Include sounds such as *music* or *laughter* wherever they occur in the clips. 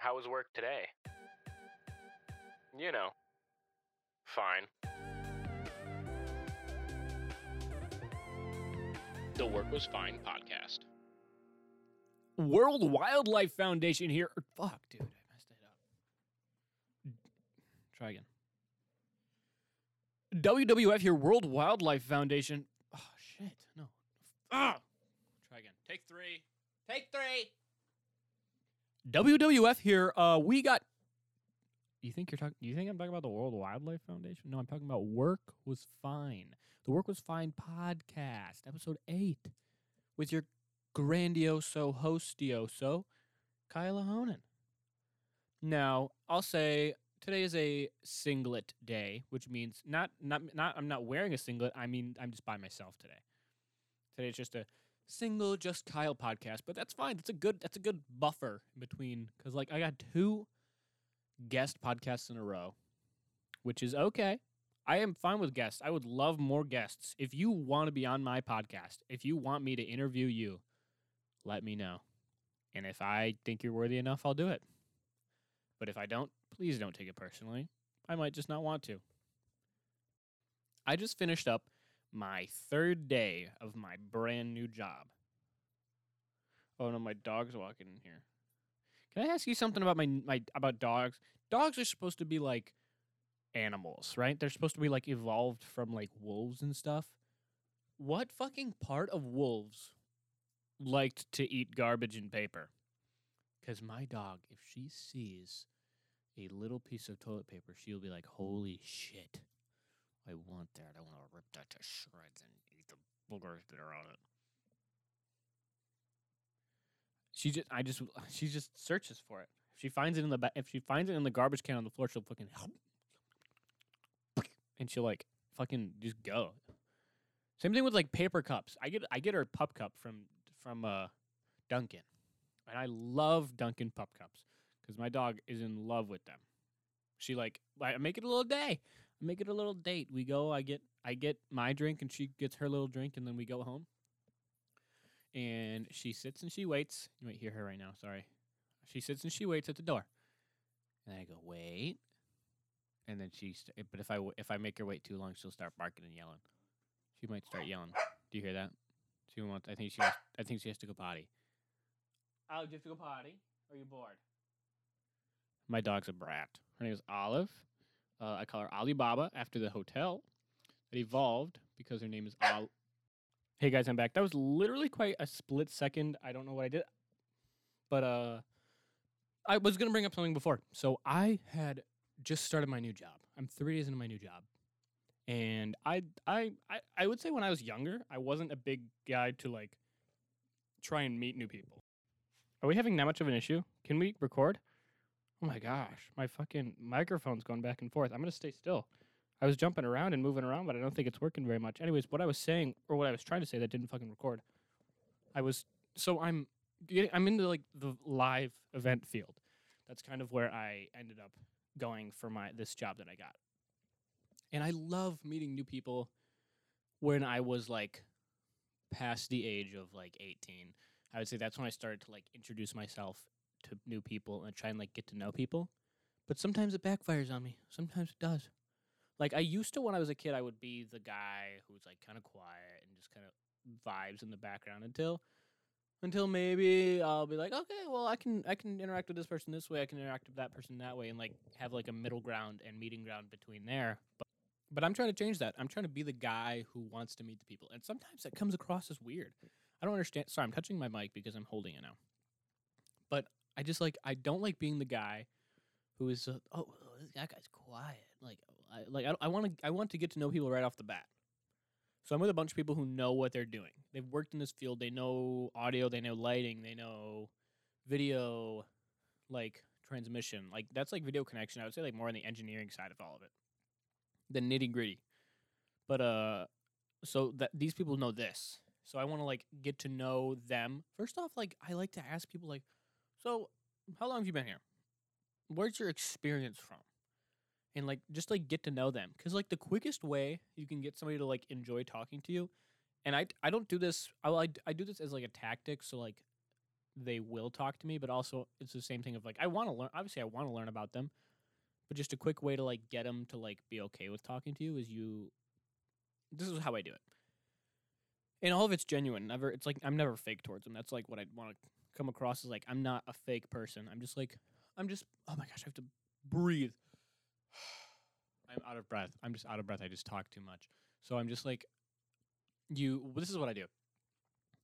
How was work today? You know, fine. The Work Was Fine podcast. World Wildlife Foundation here. er, Fuck, dude, I messed it up. Try again. WWF here, World Wildlife Foundation. Oh shit, no. Ah! Try again. Take three. Take three. WWF here. Uh, we got. You think you're talking? You think I'm talking about the World Wildlife Foundation? No, I'm talking about Work Was Fine. The Work Was Fine podcast, episode eight, with your grandioso hostioso, Kyle Ahonen. Now, I'll say today is a singlet day, which means not not not I'm not wearing a singlet. I mean I'm just by myself today. Today's just a single just Kyle podcast, but that's fine. That's a good that's a good buffer in between cuz like I got two guest podcasts in a row, which is okay. I am fine with guests. I would love more guests. If you want to be on my podcast, if you want me to interview you, let me know. And if I think you're worthy enough, I'll do it. But if I don't, please don't take it personally. I might just not want to. I just finished up my third day of my brand new job. Oh no, my dog's walking in here. Can I ask you something about my my about dogs? Dogs are supposed to be like animals, right? They're supposed to be like evolved from like wolves and stuff. What fucking part of wolves liked to eat garbage and paper? Because my dog, if she sees a little piece of toilet paper, she'll be like, "Holy shit, I want that! I want to rip that to shreds and eat the boogers that are on it." She just, I just, *laughs* she just searches for it. If she finds it in the, ba- if she finds it in the garbage can on the floor, she'll fucking, help, and she'll like fucking just go. Same thing with like paper cups. I get, I get her pup cup from from uh, Dunkin', and I love Dunkin' pup cups because my dog is in love with them. She like, I make it a little day. Make it a little date. We go. I get, I get my drink, and she gets her little drink, and then we go home and she sits and she waits. You might hear her right now. Sorry. She sits and she waits at the door, and I go wait, and then she. St- but if I w- if I make her wait too long, she'll start barking and yelling. She might start yelling. Do you hear that? She wants. I think she. Has, I think she has to go potty. Do you have to go potty? Or are you bored? My dog's a brat. Her name is Olive. Uh, I call her Alibaba after the hotel that evolved because her name is Al. Hey guys, I'm back. That was literally quite a split second. I don't know what I did. But uh I was gonna bring up something before. So I had just started my new job. I'm three days into my new job. And I I I, I would say when I was younger, I wasn't a big guy to like try and meet new people. Are we having that much of an issue? Can we record? Oh my gosh, my fucking microphone's going back and forth. I'm gonna stay still. I was jumping around and moving around, but I don't think it's working very much. Anyways, what I was saying, or what I was trying to say that didn't fucking record, I was so I'm getting, I'm into like the live event field. That's kind of where I ended up going for my this job that I got. And I love meeting new people. When I was like past the age of like 18, I would say that's when I started to like introduce myself to new people and try and like get to know people. But sometimes it backfires on me. Sometimes it does. Like I used to when I was a kid, I would be the guy who's like kind of quiet and just kind of vibes in the background until until maybe I'll be like, okay, well I can I can interact with this person this way, I can interact with that person that way, and like have like a middle ground and meeting ground between there. But but I'm trying to change that. I'm trying to be the guy who wants to meet the people, and sometimes that comes across as weird. I don't understand. Sorry, I'm touching my mic because I'm holding it now. But I just like I don't like being the guy who is uh, oh that guy's quiet. Like I like I, I want to I want to get to know people right off the bat. So I'm with a bunch of people who know what they're doing. They've worked in this field. They know audio. They know lighting. They know video, like transmission. Like that's like video connection. I would say like more on the engineering side of all of it, the nitty gritty. But uh, so that these people know this. So I want to like get to know them. First off, like I like to ask people like, so how long have you been here? Where's your experience from? and like just like get to know them because like the quickest way you can get somebody to like enjoy talking to you and i i don't do this I, I, I do this as like a tactic so like they will talk to me, but also it's the same thing of like I want to learn. Obviously, I want to learn about them, but just a quick way to like get them to like be okay with talking to you is you. This is how I do it, and all of it's genuine. Never, it's like I'm never fake towards them. That's like what I want to come across as like I'm not a fake person. I'm just like I'm just. Oh my gosh, I have to breathe. *sighs* I'm out of breath. I'm just out of breath. I just talk too much. So I'm just like, you. This is what I do.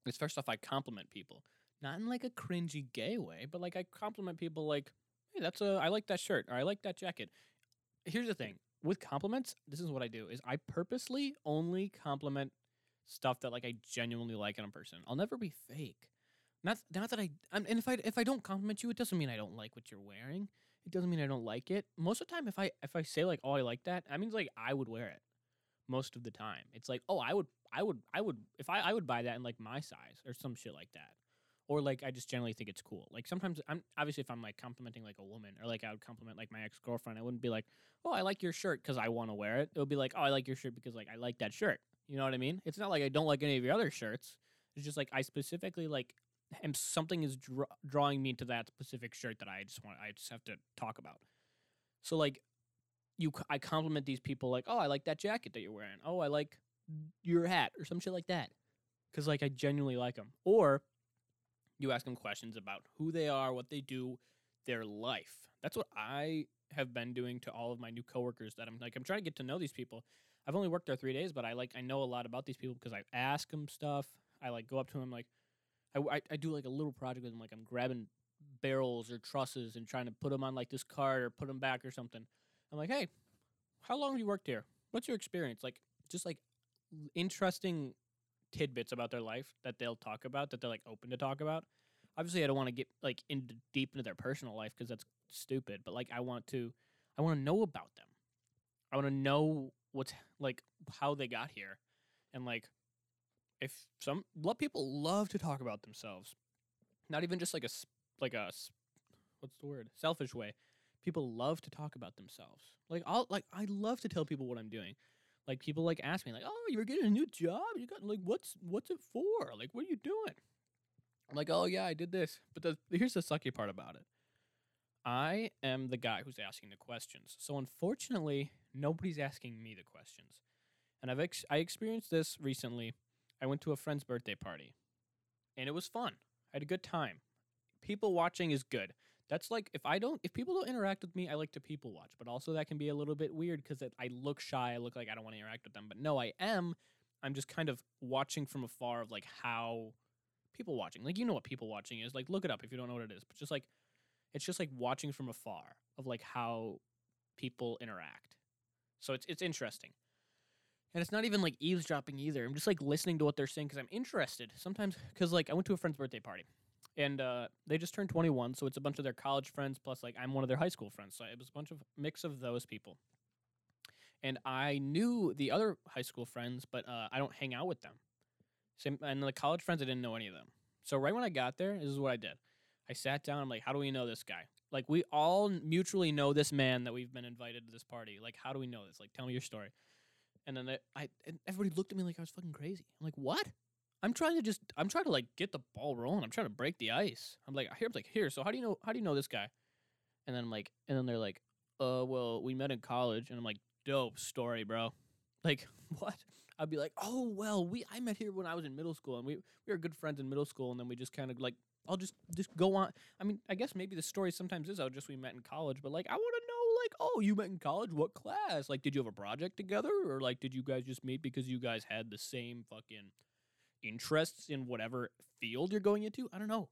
It's first off, I compliment people, not in like a cringy gay way, but like I compliment people like, hey, that's a. I like that shirt or I like that jacket. Here's the thing with compliments. This is what I do: is I purposely only compliment stuff that like I genuinely like in a person. I'll never be fake. Not not that I. I'm, and if I if I don't compliment you, it doesn't mean I don't like what you're wearing. It doesn't mean I don't like it. Most of the time, if I if I say like, oh, I like that, that means like I would wear it. Most of the time, it's like, oh, I would, I would, I would, if I I would buy that in like my size or some shit like that, or like I just generally think it's cool. Like sometimes I'm obviously if I'm like complimenting like a woman or like I would compliment like my ex girlfriend, I wouldn't be like, oh, I like your shirt because I want to wear it. It would be like, oh, I like your shirt because like I like that shirt. You know what I mean? It's not like I don't like any of your other shirts. It's just like I specifically like am something is dra- drawing me to that specific shirt that I just want. I just have to talk about. So like, you, I compliment these people like, oh, I like that jacket that you're wearing. Oh, I like your hat or some shit like that, because like I genuinely like them. Or you ask them questions about who they are, what they do, their life. That's what I have been doing to all of my new coworkers. That I'm like, I'm trying to get to know these people. I've only worked there three days, but I like I know a lot about these people because I ask them stuff. I like go up to them like, I, I, I do like a little project with them. Like I'm grabbing barrels or trusses and trying to put them on like this cart or put them back or something. I'm like, hey, how long have you worked here? What's your experience? Like, just like interesting tidbits about their life that they'll talk about that they're like open to talk about. Obviously, I don't want to get like into deep into their personal life because that's stupid. But like, I want to, I want to know about them. I want to know what's like how they got here, and like if some lot people love to talk about themselves, not even just like a like a what's the word selfish way. People love to talk about themselves. Like I'll like I love to tell people what I'm doing. Like people like ask me like, "Oh, you're getting a new job? You got like what's what's it for? Like what are you doing?" I'm like, "Oh yeah, I did this." But the, here's the sucky part about it. I am the guy who's asking the questions. So unfortunately, nobody's asking me the questions. And I've ex- I experienced this recently. I went to a friend's birthday party, and it was fun. I had a good time. People watching is good. That's like if I don't if people don't interact with me, I like to people watch. But also that can be a little bit weird because I look shy. I look like I don't want to interact with them. But no, I am. I'm just kind of watching from afar of like how people watching. Like you know what people watching is. Like look it up if you don't know what it is. But just like it's just like watching from afar of like how people interact. So it's it's interesting. And it's not even like eavesdropping either. I'm just like listening to what they're saying because I'm interested. Sometimes, because like I went to a friend's birthday party and uh, they just turned 21. So it's a bunch of their college friends plus like I'm one of their high school friends. So it was a bunch of mix of those people. And I knew the other high school friends, but uh, I don't hang out with them. Same, and the college friends, I didn't know any of them. So right when I got there, this is what I did. I sat down. I'm like, how do we know this guy? Like we all mutually know this man that we've been invited to this party. Like, how do we know this? Like, tell me your story. And then they, I, and everybody looked at me like I was fucking crazy. I'm like, what? I'm trying to just, I'm trying to like get the ball rolling. I'm trying to break the ice. I'm like, here, I'm like, here. So how do you know? How do you know this guy? And then I'm like, and then they're like, uh, well, we met in college, and I'm like, dope story, bro. Like, *laughs* what? I'd be like, oh well, we I met here when I was in middle school, and we we were good friends in middle school, and then we just kind of like, I'll just just go on. I mean, I guess maybe the story sometimes is oh, just we met in college, but like, I want to oh, you met in college, what class? Like, did you have a project together, or like, did you guys just meet because you guys had the same fucking interests in whatever field you're going into? I don't know.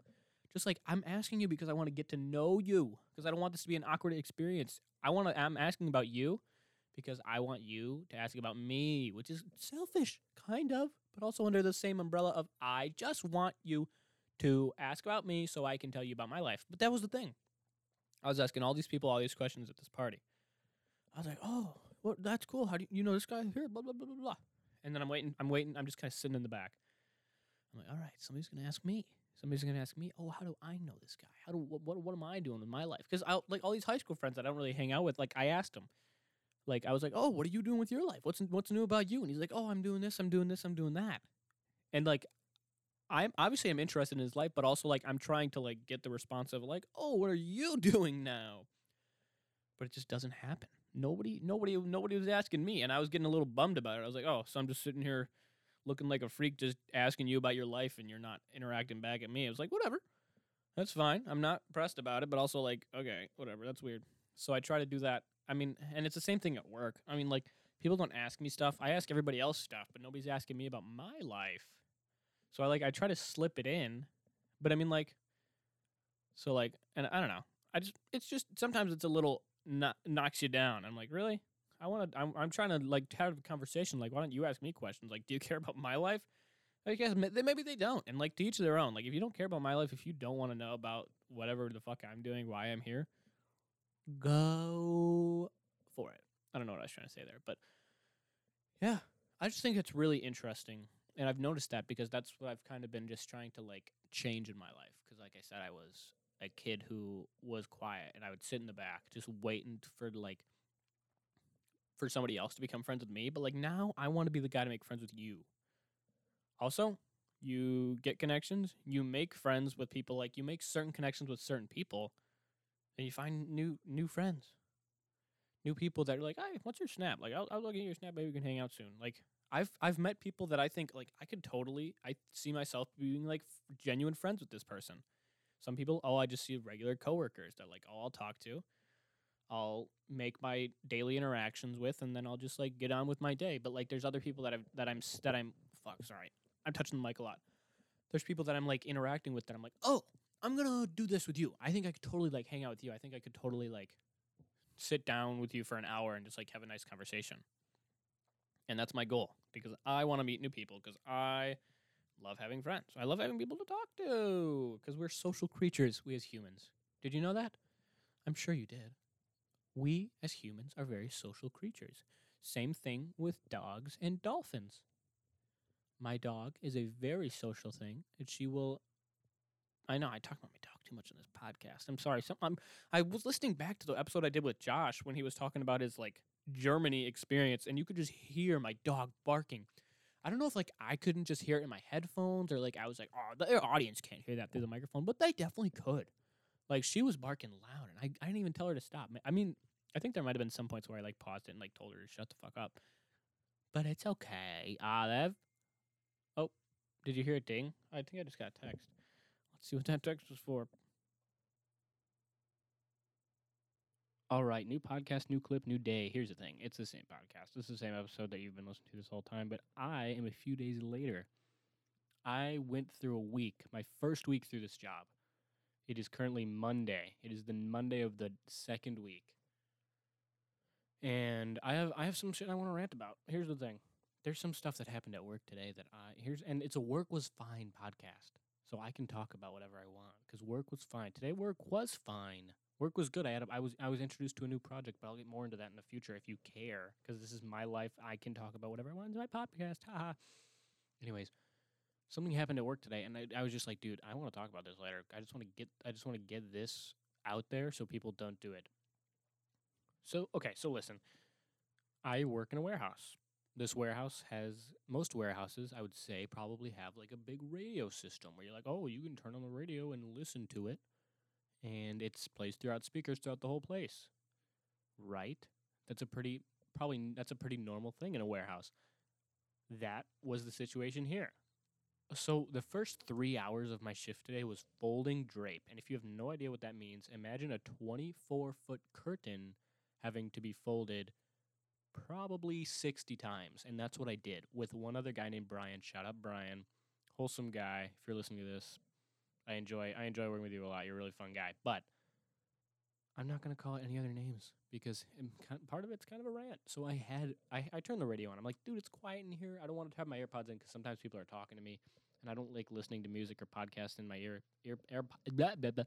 Just like I'm asking you because I want to get to know you because I don't want this to be an awkward experience. I want to. I'm asking about you because I want you to ask about me, which is selfish, kind of, but also under the same umbrella of I just want you to ask about me so I can tell you about my life. But that was the thing. I was asking all these people all these questions at this party. I was like, "Oh, well, that's cool. How do you, you know this guy here?" Blah blah blah blah blah. And then I'm waiting. I'm waiting. I'm just kind of sitting in the back. I'm like, "All right, somebody's gonna ask me. Somebody's gonna ask me. Oh, how do I know this guy? How do what what, what am I doing with my life? Because I like all these high school friends that I don't really hang out with. Like I asked them, like I was like, "Oh, what are you doing with your life? What's what's new about you?" And he's like, "Oh, I'm doing this. I'm doing this. I'm doing that." And like, I'm obviously I'm interested in his life, but also like I'm trying to like get the response of like, oh, what are you *laughs* doing now? But it just doesn't happen. Nobody, nobody, nobody was asking me, and I was getting a little bummed about it. I was like, oh, so I'm just sitting here looking like a freak, just asking you about your life, and you're not interacting back at me. I was like, whatever, that's fine. I'm not pressed about it, but also like, okay, whatever, that's weird. So I try to do that. I mean, and it's the same thing at work. I mean, like people don't ask me stuff. I ask everybody else stuff, but nobody's asking me about my life. So I like I try to slip it in, but I mean like, so like, and I don't know. I just it's just sometimes it's a little kno- knocks you down. I'm like, really? I want to. I'm, I'm trying to like have a conversation. Like, why don't you ask me questions? Like, do you *laughs* care about my life? I guess maybe they don't, and like to each their own. Like, if you don't care about my life, if you don't want to know about whatever the fuck I'm doing, why I'm here, go for it. I don't know what I was trying to say there, but yeah, I just think it's really interesting, and I've noticed that because that's what I've kind of been just trying to like change in my life. Because, like I said, I was a kid who was quiet, and I would sit in the back just waiting for like for somebody else to become friends with me. But like now, I want to be the guy to make friends with you. Also, you get connections, you make friends with people. Like you make certain connections with certain people, and you find new new friends new people that are like, "Hey, what's your snap?" Like, I'll, I'll look at your snap. Maybe we can hang out soon. Like, I've I've met people that I think like I could totally I see myself being like genuine friends with this person. Some people, oh, I just see regular coworkers that like, oh, I'll talk to. I'll make my daily interactions with, and then I'll just like get on with my day. But like, there's other people that I've that I'm that I'm fuck. Sorry, I'm touching the mic a lot. There's people that I'm like interacting with that I'm like, oh, I'm gonna do this with you. I think I could totally like hang out with you. I think I could totally like sit down with you for an hour and just like have a nice conversation. And that's my goal because I want to meet new people because I love having friends. I love having people to talk to because we're social creatures, we as humans. Did you know that? I'm sure you did. We as humans are very social creatures. Same thing with dogs and dolphins. My dog is a very social thing, and she will. I know I talk about my dog too much on this podcast. I'm sorry. I'm I was listening back to the episode I did with Josh when he was talking about his like Germany experience, and you could just hear my dog barking. I don't know if like I couldn't just hear it in my headphones or like I was like, oh, the audience can't hear that through the microphone, but they definitely could. Like she was barking loud, and I, I didn't even tell her to stop. I mean, I think there might have been some points where I like paused it and like told her to shut the fuck up, but it's okay. Olive. Oh, did you hear a ding? I think I just got a text. Let's see what that text was for. All right, new podcast, new clip, new day. Here's the thing it's the same podcast. This is the same episode that you've been listening to this whole time, but I am a few days later. I went through a week, my first week through this job. It is currently Monday. It is the Monday of the second week. And I have I have some shit I want to rant about. Here's the thing. There's some stuff that happened at work today that I here's and it's a work was fine podcast. So I can talk about whatever I want cuz work was fine. Today work was fine. Work was good. I had a, I was I was introduced to a new project, but I'll get more into that in the future if you care cuz this is my life. I can talk about whatever I want in my podcast. Haha. Anyways, something happened at work today and I, I was just like, dude, I want to talk about this later. I just want to get I just want to get this out there so people don't do it. So, okay, so listen. I work in a warehouse. This warehouse has most warehouses, I would say, probably have like a big radio system where you're like, oh, you can turn on the radio and listen to it, and it's plays throughout speakers throughout the whole place. Right? That's a pretty probably that's a pretty normal thing in a warehouse. That was the situation here. So the first three hours of my shift today was folding drape, and if you have no idea what that means, imagine a 24 foot curtain having to be folded probably 60 times. And that's what I did with one other guy named Brian. Shout out Brian. Wholesome guy. If you're listening to this, I enjoy I enjoy working with you a lot. You're a really fun guy. But I'm not going to call it any other names because part of it's kind of a rant. So I had I, I turned the radio on. I'm like, dude, it's quiet in here. I don't want to have my AirPods in because sometimes people are talking to me, and I don't like listening to music or podcasts in my ear ear air, blah, blah, blah,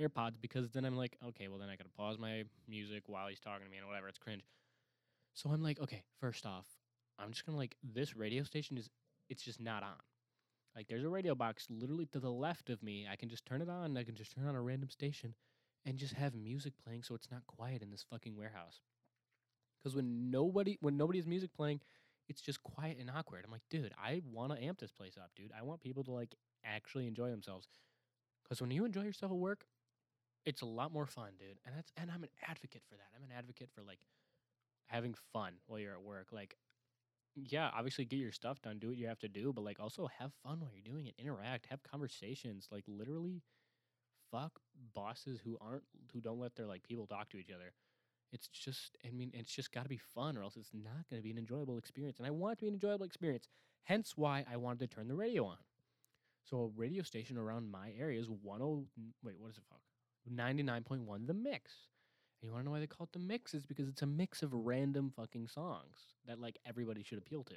AirPods because then I'm like, okay, well then I got to pause my music while he's talking to me and whatever. It's cringe. So I'm like, okay, first off, I'm just gonna like this radio station is it's just not on. Like there's a radio box literally to the left of me. I can just turn it on. I can just turn on a random station and just have music playing so it's not quiet in this fucking warehouse. Cuz when nobody when nobody's music playing, it's just quiet and awkward. I'm like, dude, I want to amp this place up, dude. I want people to like actually enjoy themselves. Because when you enjoy yourself at work, it's a lot more fun, dude. And that's and I'm an advocate for that. I'm an advocate for like having fun while you're at work. Like, yeah, obviously get your stuff done, do what you have to do, but like also have fun while you're doing it. Interact, have conversations. Like literally, fuck bosses who aren't who don't let their like people talk to each other. It's just, I mean, it's just got to be fun, or else it's not going to be an enjoyable experience. And I want it to be an enjoyable experience. Hence why I wanted to turn the radio on. So a radio station around my area is 10 wait, what is it fuck? 99.1 the mix. You want to know why they call it the mix is because it's a mix of random fucking songs that like everybody should appeal to.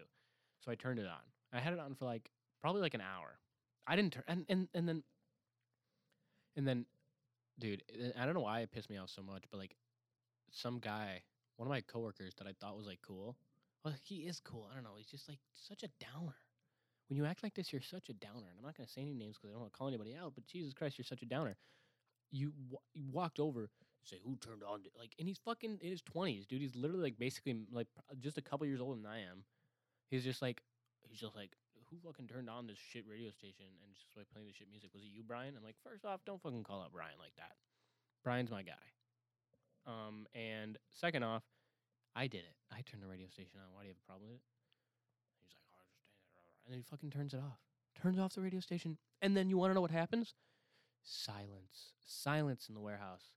So I turned it on. I had it on for like probably like an hour. I didn't turn and and and then and then dude, I don't know why it pissed me off so much, but like some guy, one of my coworkers that I thought was like cool. Well, he is cool. I don't know. He's just like such a downer. When you act like this, you're such a downer. And I'm not going to say any names because I don't want to call anybody out. But Jesus Christ, you're such a downer. You, wa- you walked over, say who turned on th-" like, and he's fucking in his twenties, dude. He's literally like basically like just a couple years older than I am. He's just like, he's just like, who fucking turned on this shit radio station and just like playing this shit music? Was it you, Brian? I'm like, first off, don't fucking call out Brian like that. Brian's my guy. Um, and second off, I did it. I turned the radio station on. Why do you have a problem with it? He's like, oh, I understand that. And then he fucking turns it off. Turns off the radio station. And then you want to know what happens? Silence. Silence in the warehouse.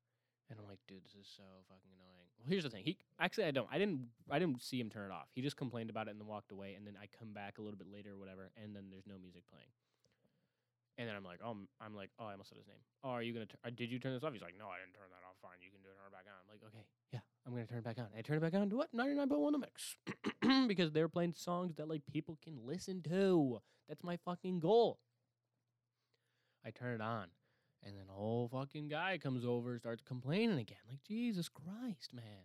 And I'm like, dude, this is so fucking annoying. Well, here's the thing. He actually, I don't. I didn't. I didn't see him turn it off. He just complained about it and then walked away. And then I come back a little bit later or whatever, and then there's no music playing. And then I'm like, oh, I'm, I'm like, oh, I almost said his name. Oh, are you gonna? Tur- uh, did you turn this off? He's like, no, I didn't turn that off. Fine, you can do it. Turn it back on. I'm like, okay, yeah, I'm gonna turn it back on. I turn it back on to what? 99.1 the mix, *clears throat* because they're playing songs that like people can listen to. That's my fucking goal. I turn it on, and then a whole fucking guy comes over, starts complaining again. Like, Jesus Christ, man.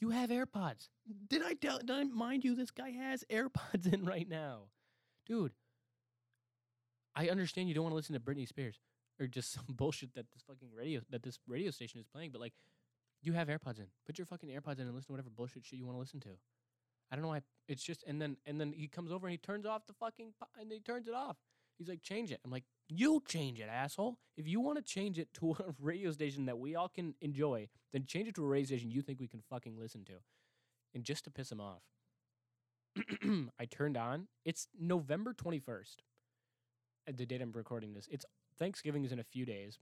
You have AirPods. Did I tell did I mind you this guy has *laughs* AirPods in right now? Dude, I understand you don't want to listen to Britney Spears or just *laughs* some bullshit that this fucking radio that this radio station is playing, but like you have AirPods in. Put your fucking AirPods in and listen to whatever bullshit shit you want to listen to. I don't know why it's just and then and then he comes over and he turns off the fucking and he turns it off. He's like, change it. I'm like, you change it, asshole. If you want to change it to *laughs* a radio station that we all can enjoy, then change it to a radio station you think we can fucking listen to. And just to piss him off, *clears throat* I turned on. It's November 21st. At uh, the date I'm recording this, it's Thanksgiving is in a few days.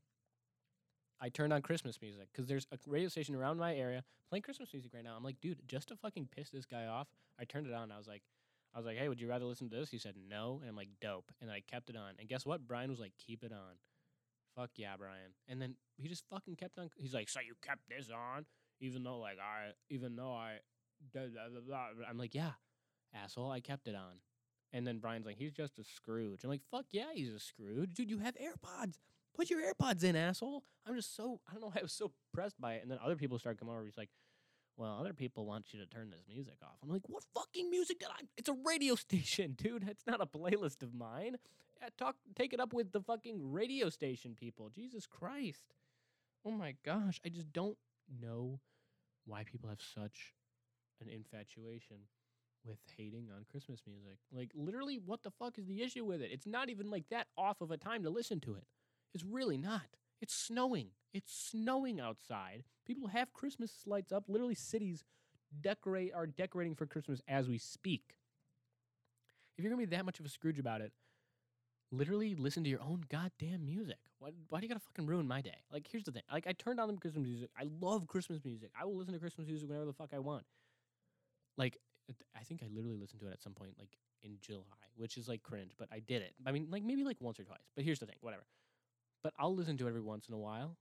I turned on Christmas music because there's a radio station around my area playing Christmas music right now. I'm like, dude, just to fucking piss this guy off, I turned it on. I was like, I was like, hey, would you rather listen to this? He said no, and I'm like, dope. And I kept it on. And guess what? Brian was like, keep it on. Fuck yeah, Brian. And then he just fucking kept on. He's like, so you kept this on, even though like I, even though I, da, da, da." I'm like, yeah, asshole, I kept it on. And then Brian's like, he's just a Scrooge. I'm like, fuck yeah, he's a Scrooge, dude. You have AirPods. Put your AirPods in, asshole. I'm just so I don't know. why I was so pressed by it. And then other people start coming over. He's like, well, other people want you to turn this music off. I'm like, what fucking music did I? *laughs* It's a radio *laughs* station, dude. It's not a playlist of mine. Talk, take it up with the fucking radio station people. Jesus Christ. Oh my gosh, I just don't know why people have such an infatuation with hating on Christmas music. Like, literally, what the fuck is the issue with it? It's not even like that off of a time to listen to it. It's really not. It's snowing. It's snowing outside. People have Christmas lights up. Literally, cities decorate are decorating for Christmas as we speak. If you're gonna be that much of a Scrooge about it, literally listen to your own goddamn music. Why, why do you gotta fucking ruin my day? Like, here's the thing. Like, I turned on the Christmas music. I love Christmas music. I will listen to Christmas music whenever the fuck I want. Like, I think I literally listened to it at some point, like in July, which is like cringe, but I did it. I mean, like maybe like once or twice. But here's the thing, whatever. But I'll listen to it every once in a while.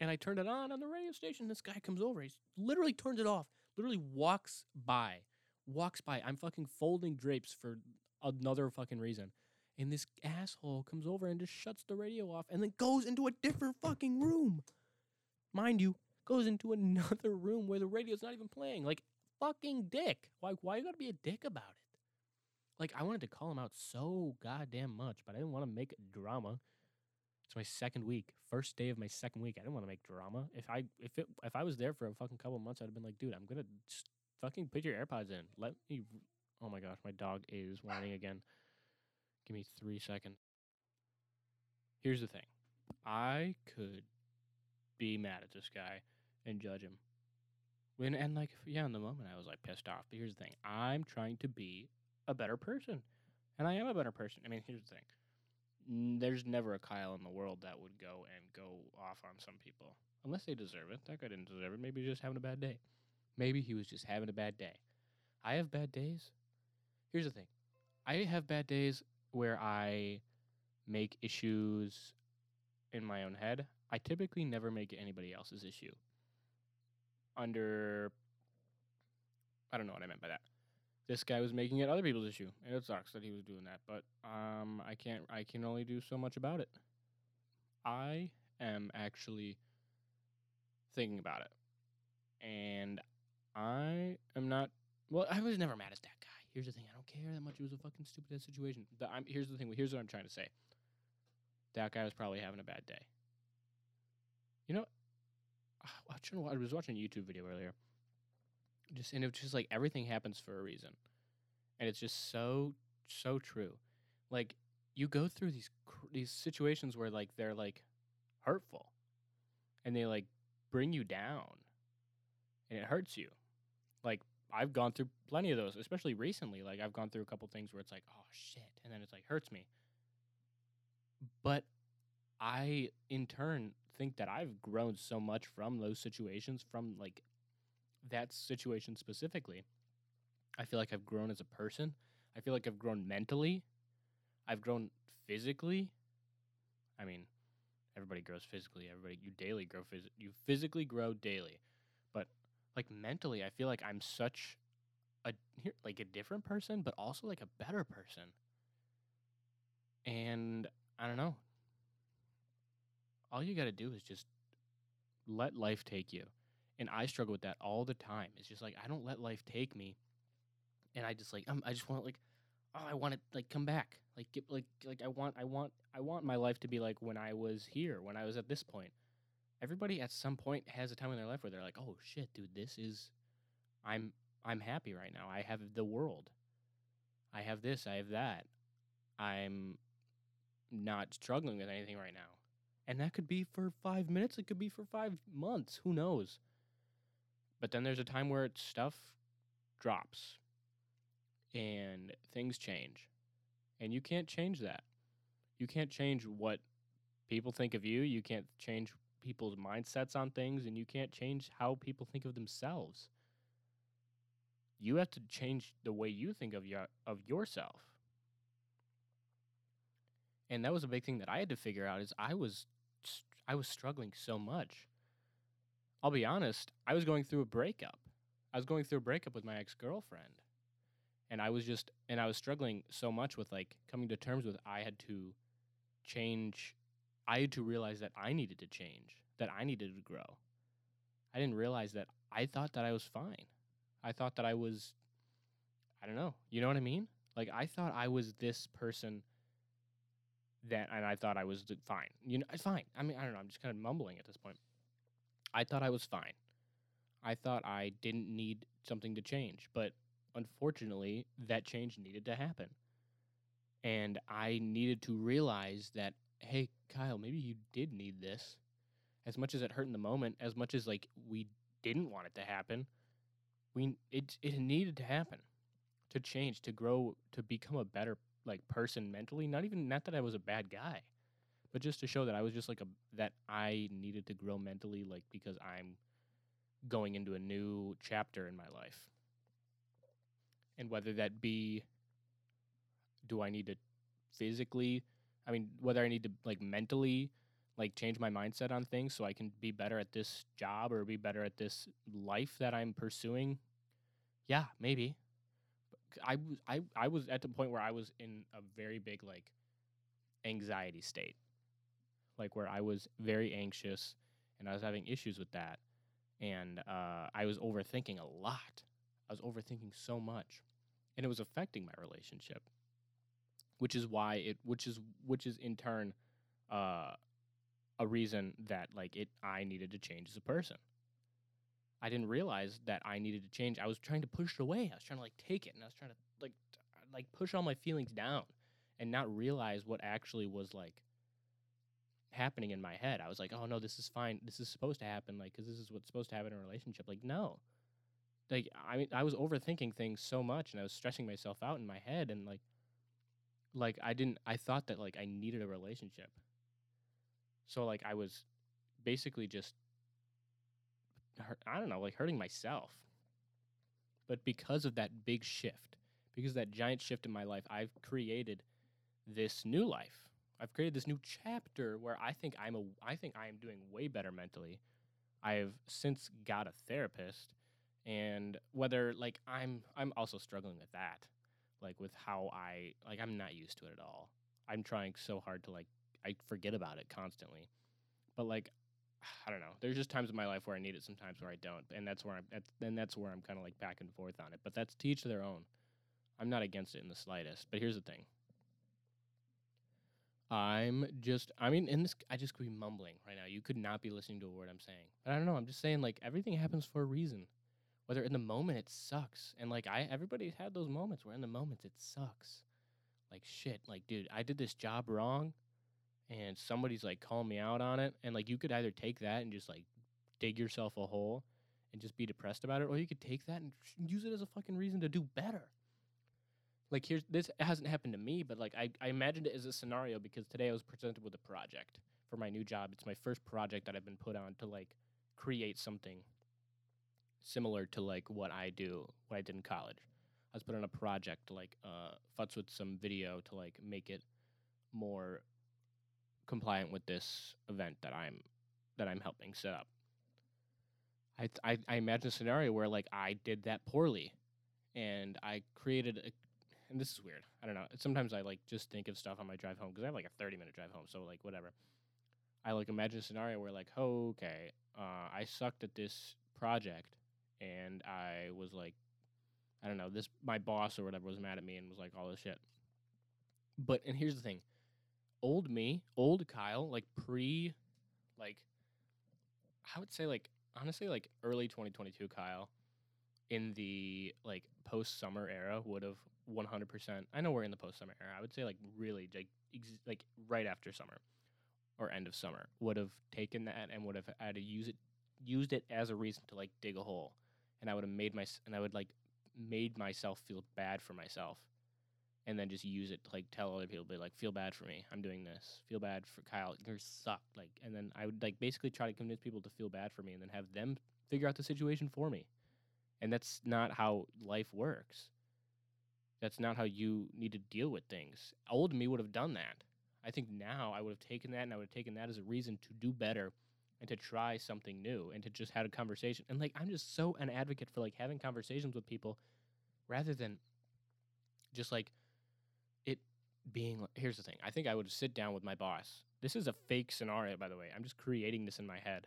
And I turned it on on the radio station. This guy comes over. He literally turns it off. Literally walks by. Walks by. I'm fucking folding drapes for another fucking reason. And this asshole comes over and just shuts the radio off and then goes into a different fucking room. Mind you, goes into *laughs* another room where the radio's not even playing. Like, fucking dick. Why, why you gotta be a dick about it? Like, I wanted to call him out so goddamn much, but I didn't want to make drama. It's my second week, first day of my second week. I didn't want to make drama. If I if it if I was there for a fucking couple months, I'd have been like, dude, I'm gonna fucking put your AirPods in. Let me. Oh my gosh, my dog is whining again. Give me three seconds. Here's the thing. I could be mad at this guy and judge him. When and like yeah, in the moment I was like pissed off. But here's the thing. I'm trying to be a better person. And I am a better person. I mean, here's the thing. There's never a Kyle in the world that would go and go off on some people unless they deserve it. That guy didn't deserve it. Maybe he was just having a bad day. Maybe he was just having a bad day. I have bad days. Here's the thing. I have bad days where I make issues in my own head. I typically never make anybody else's issue. Under I don't know what I meant by that. This guy was making it other people's issue, and it sucks that he was doing that. But um, I can't. I can only do so much about it. I am actually thinking about it, and I am not. Well, I was never mad at that guy. Here's the thing: I don't care that much. It was a fucking stupid ass situation. The, I'm, here's the thing. Here's what I'm trying to say. That guy was probably having a bad day. You know. I was watching a YouTube video earlier. Just and it's just like everything happens for a reason, and it's just so so true. Like you go through these these situations where like they're like hurtful, and they like bring you down, and it hurts you. Like I've gone through plenty of those, especially recently. Like I've gone through a couple things where it's like, oh shit, and then it's like hurts me. But I, in turn, think that I've grown so much from those situations, from like that situation specifically. I feel like I've grown as a person. I feel like I've grown mentally. I've grown physically. I mean, everybody grows physically. Everybody, you daily grow phys- You physically grow daily, but like mentally, I feel like I'm such a like a different person, but also like a better person. And I don't know. All you got to do is just let life take you. And I struggle with that all the time. It's just like I don't let life take me, and I just like um, I just want like, oh, I want to like come back, like get like like I want I want I want my life to be like when I was here, when I was at this point. Everybody at some point has a time in their life where they're like, oh shit, dude, this is, I'm I'm happy right now. I have the world. I have this. I have that. I'm not struggling with anything right now. And that could be for five minutes. It could be for five months. Who knows? But then there's a time where stuff drops and things change. And you can't change that. You can't change what people think of you. You can't change people's mindsets on things. And you can't change how people think of themselves. You have to change the way you think of, your, of yourself. And that was a big thing that I had to figure out is I was I was struggling so much. I'll be honest, I was going through a breakup. I was going through a breakup with my ex-girlfriend. And I was just and I was struggling so much with like coming to terms with I had to change I had to realize that I needed to change, that I needed to grow. I didn't realize that I thought that I was fine. I thought that I was I don't know. You know what I mean? Like I thought I was this person that and I thought I was fine. You know, it's fine. I mean, I don't know. I'm just kind of mumbling at this point. I thought I was fine. I thought I didn't need something to change, but unfortunately, that change needed to happen. And I needed to realize that, hey, Kyle, maybe you did need this. As much as it hurt in the moment, as much as like we didn't want it to happen, we it it needed to happen to change, to grow, to become a better like person mentally. Not even not that I was a bad guy, but just to show that I was just like a that I needed to grow mentally, like because I'm going into a new chapter in my life. And whether that be, do I need to physically, I mean, whether I need to like mentally, like change my mindset on things so I can be better at this job or be better at this life that I'm pursuing. Yeah, maybe. I was I, I was at the point where I was in a very big like anxiety state. Like where I was very anxious and I was having issues with that. And uh, I was overthinking a lot. I was overthinking so much. And it was affecting my relationship. Which is why it which is which is in turn uh, a reason that like it I needed to change as a person. I didn't realize that I needed to change. I was trying to push it away. I was trying to like take it and I was trying to like t- like push all my feelings down and not realize what actually was like happening in my head. I was like, oh no, this is fine. This is supposed to happen, like, because this is what's supposed to happen in a relationship. Like, no. Like, I mean, I was overthinking things so much, and I was stressing myself out in my head, and like, like I didn't. I thought that like I needed a relationship. So like I was basically just, I don't know, like hurting myself. But because of that big shift, because of that giant shift in my life, I've created this new life. I've created this new chapter where I think I'm a I think I am doing way better mentally. I've since got a therapist and whether like I'm I'm also struggling with that. Like with how I like I'm not used to it at all. I'm trying so hard to like I forget about it constantly. But like I don't know. There's just times in my life where I need it, sometimes where I don't, and that's where I'm. That's then that's where I'm kind of like back and forth on it. But that's to each their own. I'm not against it in the slightest. But here's the thing. I'm just. I mean, in this, I just could be mumbling right now. You could not be listening to a word I'm saying. But I don't know. I'm just saying like everything happens for a reason. Whether in the moment it sucks, and like I, everybody's had those moments where in the moments it sucks. Like shit. Like dude, I did this job wrong and somebody's like calling me out on it and like you could either take that and just like dig yourself a hole and just be depressed about it or you could take that and use it as a fucking reason to do better like here's this hasn't happened to me but like I, I imagined it as a scenario because today i was presented with a project for my new job it's my first project that i've been put on to like create something similar to like what i do what i did in college i was put on a project like uh futz with some video to like make it more compliant with this event that I'm that I'm helping set up. I, I, I imagine a scenario where like I did that poorly, and I created a, and this is weird. I don't know. Sometimes I like just think of stuff on my drive home because I have like a thirty minute drive home, so like whatever. I like imagine a scenario where like, okay, uh, I sucked at this project, and I was like, I don't know, this my boss or whatever was mad at me and was like all this shit. But and here's the thing, old me, old Kyle, like pre, like, I would say like honestly like early 2022 Kyle, in the like post summer era would have 100%. I know we're in the post summer era. I would say like really like ex- like right after summer or end of summer would have taken that and would have had to use it used it as a reason to like dig a hole and I would have made my and I would like made myself feel bad for myself and then just use it to like tell other people, be like, feel bad for me. I'm doing this. Feel bad for Kyle. You suck. Like, and then I would like basically try to convince people to feel bad for me, and then have them figure out the situation for me. And that's not how life works. That's not how you need to deal with things. Old me would have done that. I think now I would have taken that and I would have taken that as a reason to do better and to try something new and to just have a conversation. And like I'm just so an advocate for like having conversations with people rather than just like it being here's the thing i think i would sit down with my boss this is a fake scenario by the way i'm just creating this in my head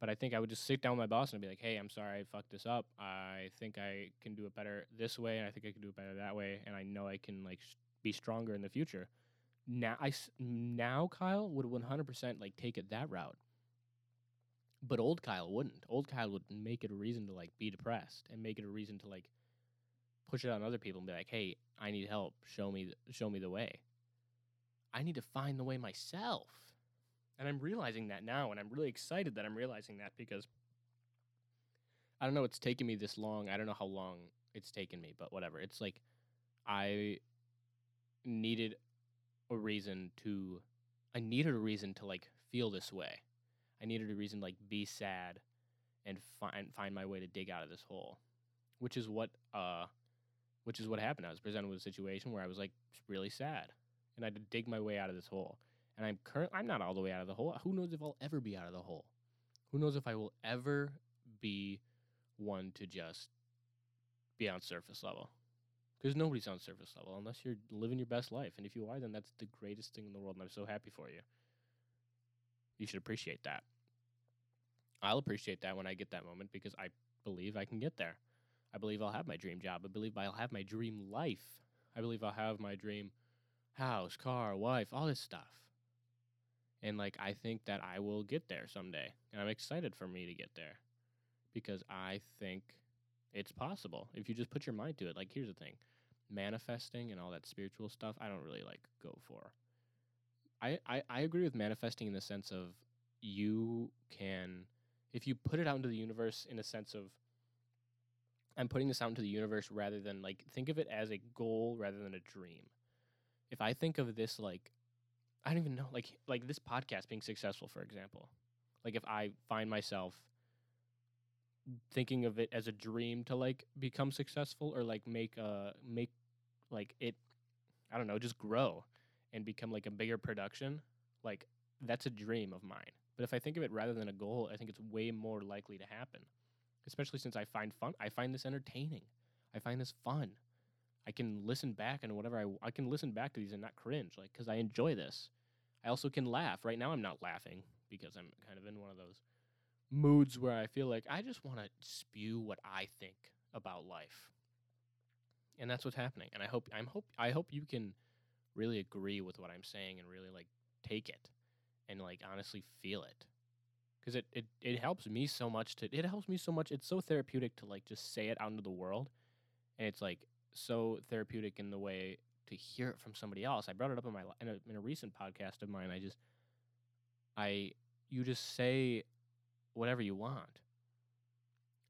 but i think i would just sit down with my boss and be like hey i'm sorry i fucked this up. I think i can do it better this way and i think i can do it better that way and i know i can like sh- be stronger in the future. Now i now kyle would 100% like take it that route. But old kyle wouldn't. Old kyle would make it a reason to like be depressed and make it a reason to like push it on other people and be like, "Hey, I need help. Show me, show me the way." I need to find the way myself, and I'm realizing that now, and I'm really excited that I'm realizing that because I don't know. It's taken me this long. I don't know how long it's taken me, but whatever. It's like I needed a reason to. I needed a reason to like feel this way. I needed a reason to like be sad and find find my way to dig out of this hole, which is what uh which is what happened. I was presented with a situation where I was like really sad, and I had to dig my way out of this hole. And I'm current. I'm not all the way out of the hole. Who knows if I'll ever be out of the hole? Who knows if I will ever be one to just be on surface level? Because nobody's on surface level unless you're living your best life. And if you are, then that's the greatest thing in the world. And I'm so happy for you. You should appreciate that. I'll appreciate that when I get that moment because I believe I can get there. I believe I'll have my dream job. I believe I'll have my dream life. I believe I'll have my dream house, car, wife, all this stuff. And like I think that I will get there someday. And I'm excited for me to get there because I think it's possible if you just put your mind to it. Like here's the thing. Manifesting and all that spiritual stuff, I don't really like go for. I, I I agree with manifesting in the sense of you can if you put it out into the universe in a sense of I'm putting this out into the universe rather than like think of it as a goal rather than a dream. If I think of this like I don't even know like like this podcast being successful for example. Like if I find myself thinking of it as a dream to like become successful or like make a make like it I don't know, just grow and become like a bigger production, like that's a dream of mine. But if I think of it rather than a goal, I think it's way more likely to happen. Especially since I find fun, I find this entertaining. I find this fun. I can listen back and whatever I I can listen back to these and not cringe, like because I enjoy this. I also can laugh. Right now, I'm not laughing because I'm kind of in one of those moods where I feel like I just want to spew what I think about life, and that's what's happening. And I hope I'm hope I hope you can really agree with what I'm saying and really like take it and like honestly feel it because it, it it helps me so much to it helps me so much it's so therapeutic to like just say it out into the world and it's like so therapeutic in the way to hear it from somebody else. I brought it up in my in a, in a recent podcast of mine i just i you just say whatever you want.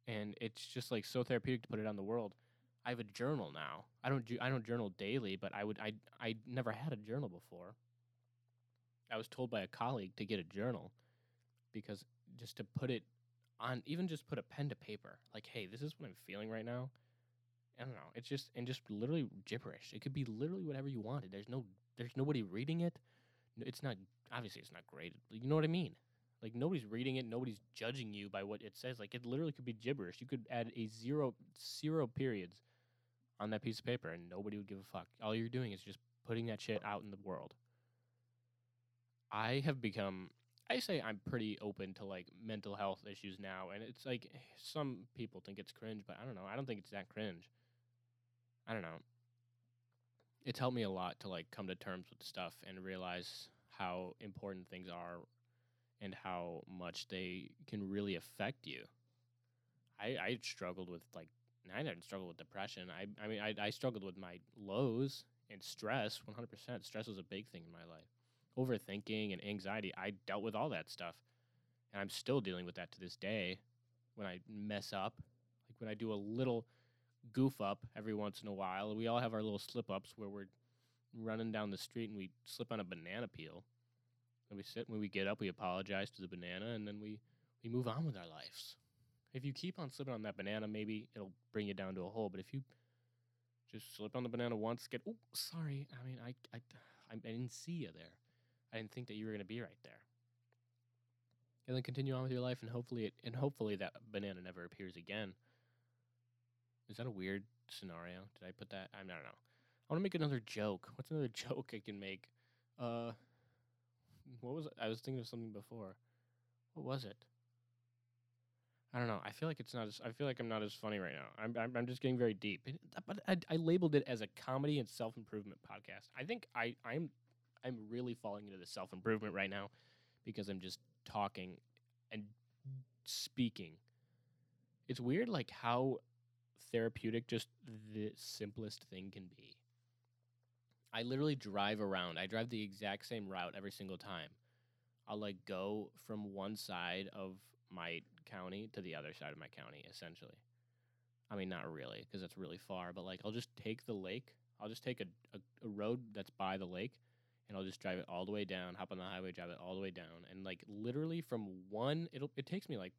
And it's just like so therapeutic to put it on the world. I have a journal now. I don't do i don't journal daily but i would i i never had a journal before. I was told by a colleague to get a journal because just to put it on even just put a pen to paper like hey this is what i'm feeling right now i don't know it's just and just literally gibberish it could be literally whatever you wanted there's no there's nobody reading it it's not obviously it's not great you know what i mean like nobody's reading it nobody's judging you by what it says like it literally could be gibberish you could add a zero zero periods on that piece of paper and nobody would give a fuck all you're doing is just putting that shit out in the world i have become I say I'm pretty open to like mental health issues now, and it's like eh, some people think it's cringe, but I don't know. I don't think it's that cringe. I don't know. It's helped me a lot to like come to terms with stuff and realize how important things are and how much they can really affect you. I I struggled with like I didn't struggle with depression. I I mean I I struggled with my lows and stress. One hundred percent. Stress was a big thing in my life overthinking and anxiety, I dealt with all that stuff. And I'm still dealing with that to this day when I mess up. Like when I do a little goof up every once in a while. We all have our little slip ups where we're running down the street and we slip on a banana peel. And we sit when we get up, we apologize to the banana and then we, we move on with our lives. If you keep on slipping on that banana, maybe it'll bring you down to a hole. But if you just slip on the banana once, get oh sorry. I mean I I, I didn't see you there. I didn't think that you were going to be right there. And then continue on with your life, and hopefully, it, and hopefully that banana never appears again. Is that a weird scenario? Did I put that? I, don't know. I want to make another joke. What's another *laughs* joke I can make? Uh, what was? I was thinking of something before. What was it? I don't know. I feel like it's not as. I feel like I'm not as funny right now. I'm. I'm, I'm just getting very deep. But I, I labeled it as a comedy and self improvement podcast. I think I. I'm I'm really falling into the self improvement right now because I'm just talking and speaking. It's weird, like how therapeutic just the simplest thing can be. I literally drive around. I drive the exact same route every single time. I'll like go from one side of my county to the other side of my county, essentially. I mean, not really, because that's really far, but like I'll just take the lake. I'll just take a, a, a road that's by the lake and I'll just drive it all the way down, hop on the highway, drive it all the way down, and like literally from one, it'll it takes me like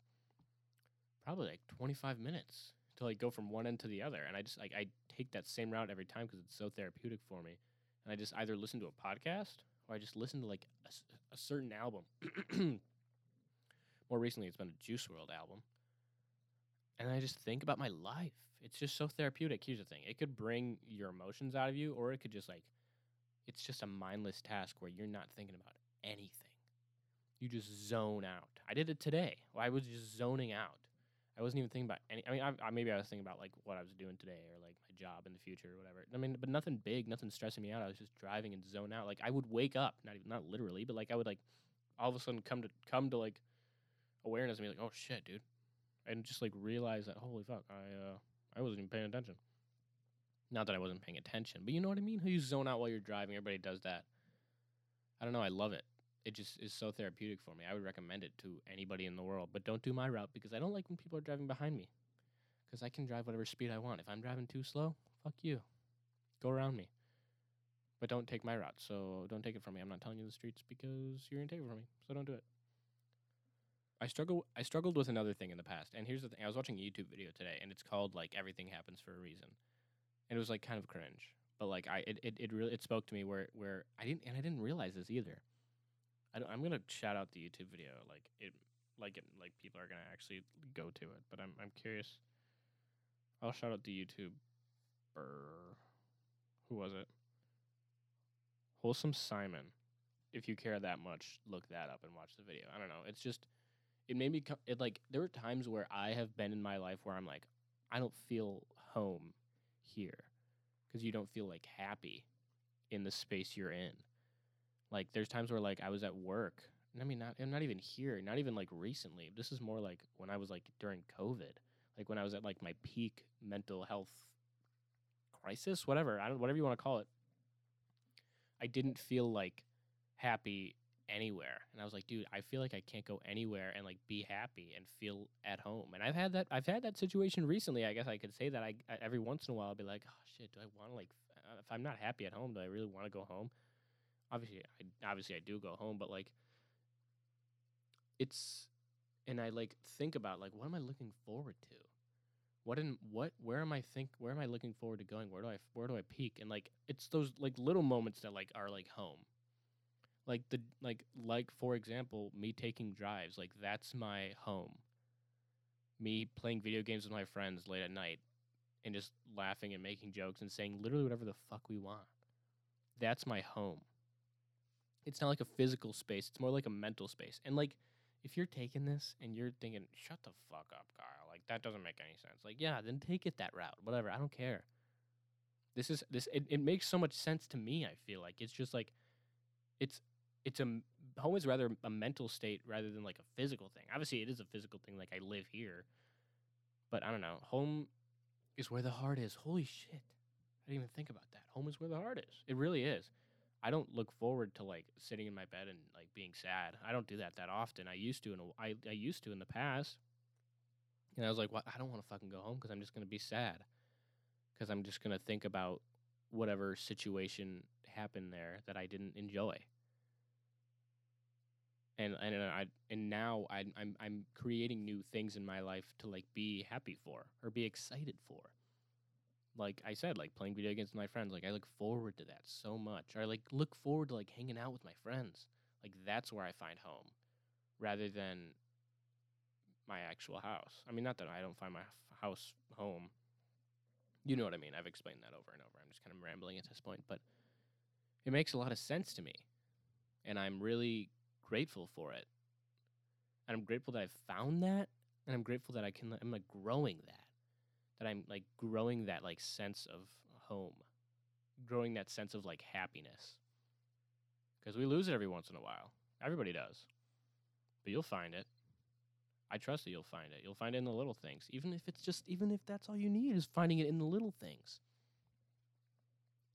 probably like 25 minutes to like go from one end to the other, and I just like I take that same route every time because it's so therapeutic for me, and I just either listen to a podcast or I just listen to like a, a certain album. *clears throat* More recently, it's been a Juice WRLD album, and I just think about my life. It's just so therapeutic. Here's the thing: it could bring your emotions out of you, or it could just like it's just a mindless task where you're not thinking about anything. You just zone out. I did it today. I was just zoning out. I wasn't even thinking about any. I mean, I, I, maybe I was thinking about like what I was doing today or like my job in the future or whatever. I mean, but nothing big, nothing stressing me out. I was just driving and zone out. Like I would wake up, not even not literally, but like I would like all of a sudden come to come to like awareness and be like, oh shit, dude, and just like realize that holy fuck, I uh I wasn't even paying attention. Not that I wasn't paying attention, but you know what I mean? How you zone out while you're driving. Everybody does that. I don't know. I love it. It just is so therapeutic for me. I would recommend it to anybody in the world, but don't do my route because I don't like when people are driving behind me. Because I can drive whatever speed I want. If I'm driving too slow, fuck you. Go around me. But don't take my route. So don't take it from me. I'm not telling you the streets because you're gonna take it from me. So don't do it. I struggle. I struggled with another thing in the past, and here's the thing: I was watching a YouTube video today, and it's called like "Everything Happens for a Reason," and it was like kind of cringe, but like I, it, it, it really it spoke to me where where I didn't and I didn't realize this either. I I'm gonna shout out the YouTube video, like it, like it, like people are gonna actually go to it, but I'm I'm curious. I'll shout out the YouTube. Who was it? Wholesome Simon. If you care that much, look that up and watch the video. I don't know. It's just it made me it like there were times where I have been in my life where I'm like I don't feel home here because you don't feel like happy in the space you're in. Like there's times where like I was at work. and I mean not I'm not even here, not even like recently. This is more like when I was like during COVID. Like when I was at like my peak mental health crisis, whatever. I don't whatever you want to call it. I didn't feel like happy anywhere. And I was like, dude, I feel like I can't go anywhere and like be happy and feel at home. And I've had that I've had that situation recently. I guess I could say that I, I every once in a while I'll be like, oh shit, do I want to like uh, if I'm not happy at home, do I really want to go home? Obviously, I obviously I do go home, but like it's and I like think about like what am I looking forward to? What in what where am I think where am I looking forward to going? Where do I where do I peak? And like it's those like little moments that like are like home like the like like for example me taking drives like that's my home me playing video games with my friends late at night and just laughing and making jokes and saying literally whatever the fuck we want that's my home it's not like a physical space it's more like a mental space and like if you're taking this and you're thinking shut the fuck up kyle like that doesn't make any sense like yeah then take it that route whatever i don't care this is this it, it makes so much sense to me i feel like it's just like it's it's a home is rather a mental state rather than like a physical thing. Obviously, it is a physical thing. Like I live here, but I don't know. Home is where the heart is. Holy shit! I didn't even think about that. Home is where the heart is. It really is. I don't look forward to like sitting in my bed and like being sad. I don't do that that often. I used to, in I I used to in the past. And I was like, "What? I don't want to fucking go home because I'm just gonna be sad. Because I'm just gonna think about whatever situation happened there that I didn't enjoy." and and I and now I, I'm I'm creating new things in my life to like be happy for or be excited for. Like I said, like playing video games with my friends. Like I look forward to that so much. Or I like look forward to like hanging out with my friends. Like that's where I find home, rather than my actual house. I mean, not that I don't find my house home. You know what I mean. I've explained that over and over. I'm just kind of rambling at this point, but it makes a lot of sense to me, and I'm really grateful for it. And I'm grateful that I found that, and I'm grateful that I can I'm like growing that. That I'm like growing that like sense of home. Growing that sense of like happiness. Cuz we lose it every once in a while. Everybody does. But you'll find it. I trust that you'll find it. You'll find it in the little things. Even if it's just even if that's all you need is finding it in the little things.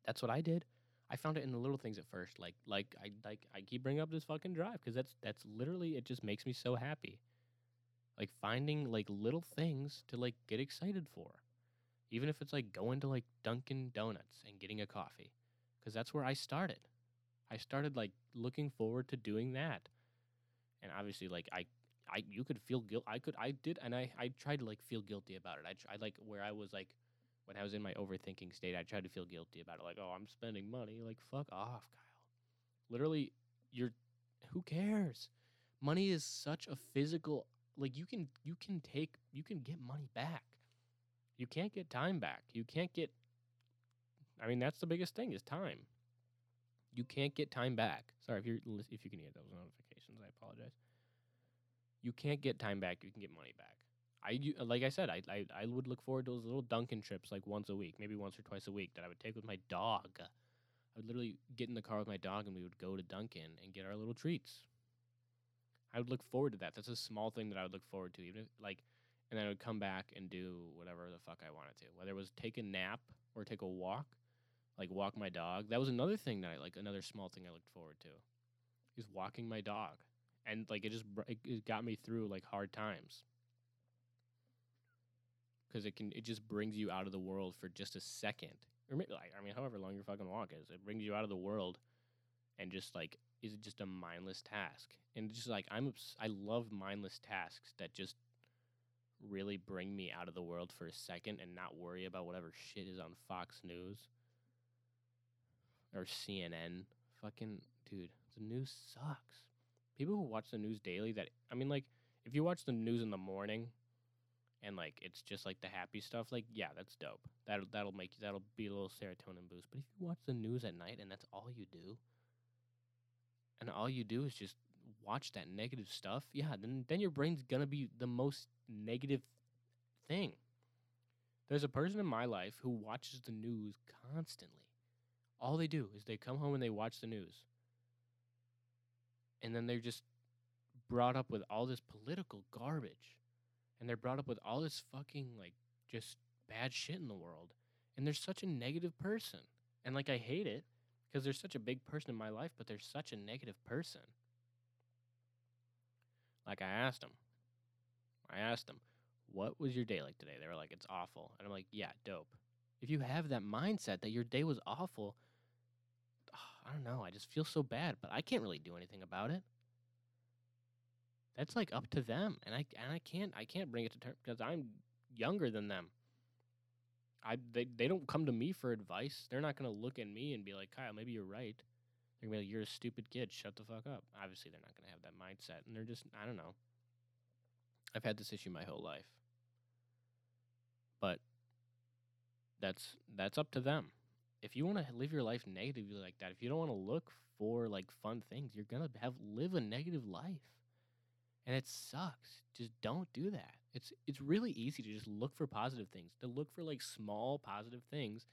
That's what I did. I found it in the little things at first. Like like I like I keep bringing up this fucking drive because that's that's literally it. Just makes me so happy. Like finding like little things to like get excited for, even if it's like going to like Dunkin' Donuts and getting a coffee, because that's where I started. I started like looking forward to doing that, and obviously like I I you could feel guilt. I could I did and I I tried to like feel guilty about it. I tr- I like where I was like when I was in my overthinking state, I tried to feel guilty about it. Like, oh, I'm spending money. Like, fuck off, Kyle. Literally, you're. Who cares? Money is such a physical. Like, you can you can take you can get money back. You can't get time back. You can't get. I mean, that's the biggest thing is time. You can't get time back. Sorry if you're if you can hear those notifications. I apologize. You can't get time back. You can get money back. I u- like I said, I, I I would look forward to those little Dunkin' trips like once a week, maybe once or twice a week that I would take with my dog. I would literally get in the car with my dog and we would go to Dunkin' and get our little treats. I would look forward to that. That's a small thing that I would look forward to, even if like, and then I would come back and do whatever the fuck I wanted to, whether it was take a nap or take a walk, like walk my dog. That was another thing that I like, another small thing I looked forward to. is walking my dog, and like it just it, got me through like hard times because it can it just brings you out of the world for just a second or maybe like I mean however long your fucking walk is it brings you out of the world and just like is it just a mindless task? And just like I'm obs- I love mindless tasks that just really bring me out of the world for a second and not worry about whatever shit is on Fox News or CNN fucking dude the news sucks. People who watch the news daily that I mean like if you watch the news in the morning and like it's just like the happy stuff like yeah that's dope. That'll that'll make you that'll be a little serotonin boost. But if you watch the news at night and that's all you do and all you do is just watch that negative stuff yeah then then your brain's gonna be the most negative thing. There's a person in my life who watches the news constantly. All they do is they come home and they watch the news. And then they're just brought up with all this political garbage. And they're brought up with all this fucking like just bad shit in the world. And they're such a negative person. And like i hate it because they're such a big person in my life but they're such a negative person. Like i asked them i asked them what was your day like today? They were like it's awful. And i'm like yeah dope. If you have that mindset that your day was awful *sighs* i don't know i just feel so bad but i can't really do anything about it. That's like up to them and i and i can't i can't bring it to terms because i'm younger than them i they, they don't come to me for advice. They're not going to look at me and be like kyle maybe you're right. They're going to be like you're a stupid kid. Shut the fuck up. Obviously they're not going to have that mindset and they're just i don't know. I've had this issue my whole life. But that's that's up to them. If you want to live your life negatively like that if you don't want to look for like fun things you're going to have live a negative life. And it sucks. Just don't do that. It's it's really easy to just look for positive things, to look for like small positive things,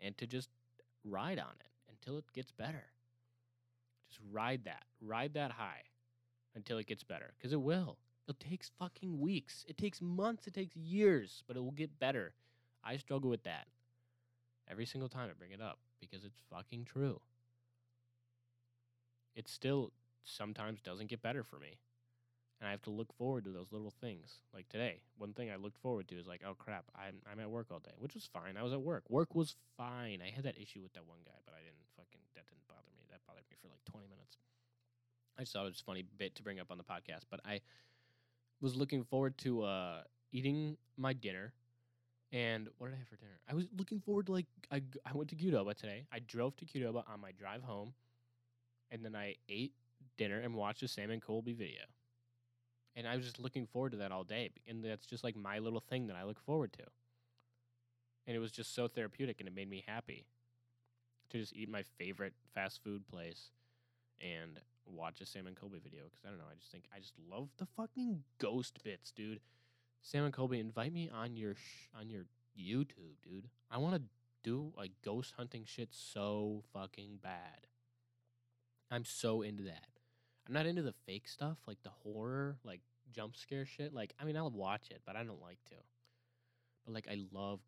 and to just ride on it until it gets better. Just ride that, ride that high until it gets better, because it will. It takes fucking weeks. It takes months. It takes years, but it will get better. I struggle with that every single time I bring it up because it's fucking true. It still sometimes doesn't get better for me and I have to look forward to those little things. Like today, one thing I looked forward to is like, oh crap, I'm I'm at work all day, which was fine. I was at work. Work was fine. I had that issue with that one guy, but I didn't fucking that didn't bother me. That bothered me for like 20 minutes. I just thought it was a funny bit to bring up on the podcast, but I was looking forward to uh, eating my dinner. And what did I have for dinner? I was looking forward to like I, I went to Qdoba today. I drove to Qdoba on my drive home, and then I ate dinner and watched a Sam and Colby video and I was just looking forward to that all day. And that's just like my little thing that I look forward to. And it was just so therapeutic, and it made me happy to just eat my favorite fast food place and watch a Sam and Colby video. Because I don't know, I just think I just love the fucking ghost bits, dude. Sam and Colby, invite me on your sh- on your YouTube, dude. I want to do like ghost hunting shit so fucking bad. I'm so into that. I'm not into the fake stuff, like the horror, like jump scare shit. Like, I mean, I'll watch it, but I don't like to. But like, I love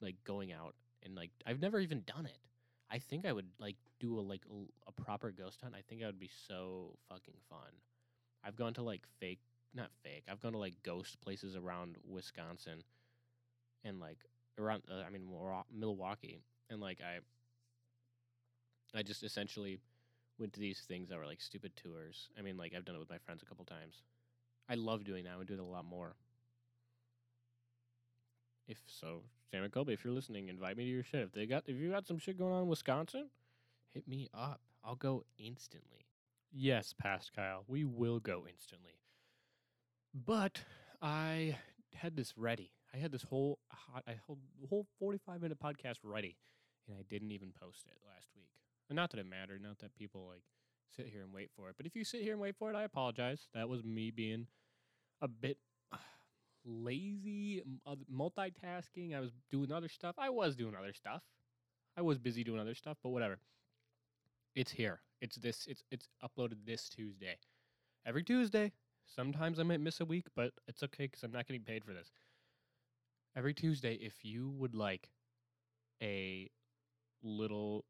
like going out and like I've never even done it. I think I would like do a like a proper ghost hunt. I think I would be so fucking fun. I've gone to like fake, not fake. I've gone to like ghost places around Wisconsin, and like around. Uh, I mean, Milwa- Milwaukee, and like I. I just essentially went to these things that were like stupid tours. I mean, like I've done it with my friends a couple times. I love doing that. I would do it a lot more. If so, Sam Colby, if you're listening, invite me to your shit. If they got, if you got some shit going on in Wisconsin, hit me up. I'll go instantly. Yes, past Kyle, we will go instantly. But I had this ready. I had this whole hot, I the whole 45 minute podcast ready, and I didn't even post it last week. And not that it mattered, not that people like sit here and wait for it. But if you sit here and wait for it, I apologize. That was me being a bit *sighs* lazy, multitasking. I was doing other stuff. I was doing other stuff. I was busy doing other stuff, but whatever. It's here. It's this. It's it's uploaded this Tuesday. Every Tuesday. Sometimes I might miss a week, but it's okay because I'm not getting paid for this. Every Tuesday, if you would like a little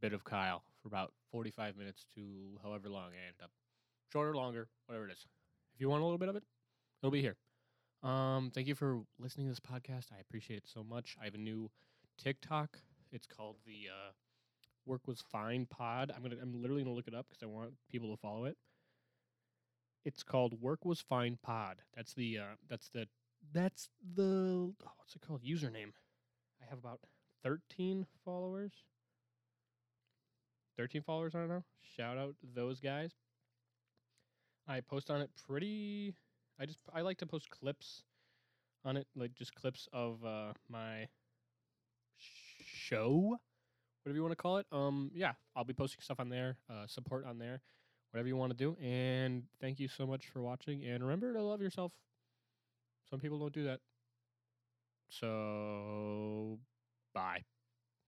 bit of Kyle for about 45 minutes to however long I end up. Shorter, longer, whatever it is. If you want a little bit of it, it'll be here. Um, thank you for listening to this podcast. I appreciate it so much. I have a new TikTok. It's called the uh, Work Was Fine Pod. I'm gonna I'm literally gonna look it up because I want people to follow it. It's called Work Was Fine Pod. That's the uh, that's the that's the oh, what's it called username. I have about 13 followers. 13 followers I don't know. Shout out those guys. I post on it pretty I just I like to post clips on it, like just clips of uh, my show, whatever you want to call it. Um, yeah, I'll be posting stuff on there, uh, support on there, whatever you want to do. And thank you so much for watching. And remember to love yourself. Some people don't do that. So, bye.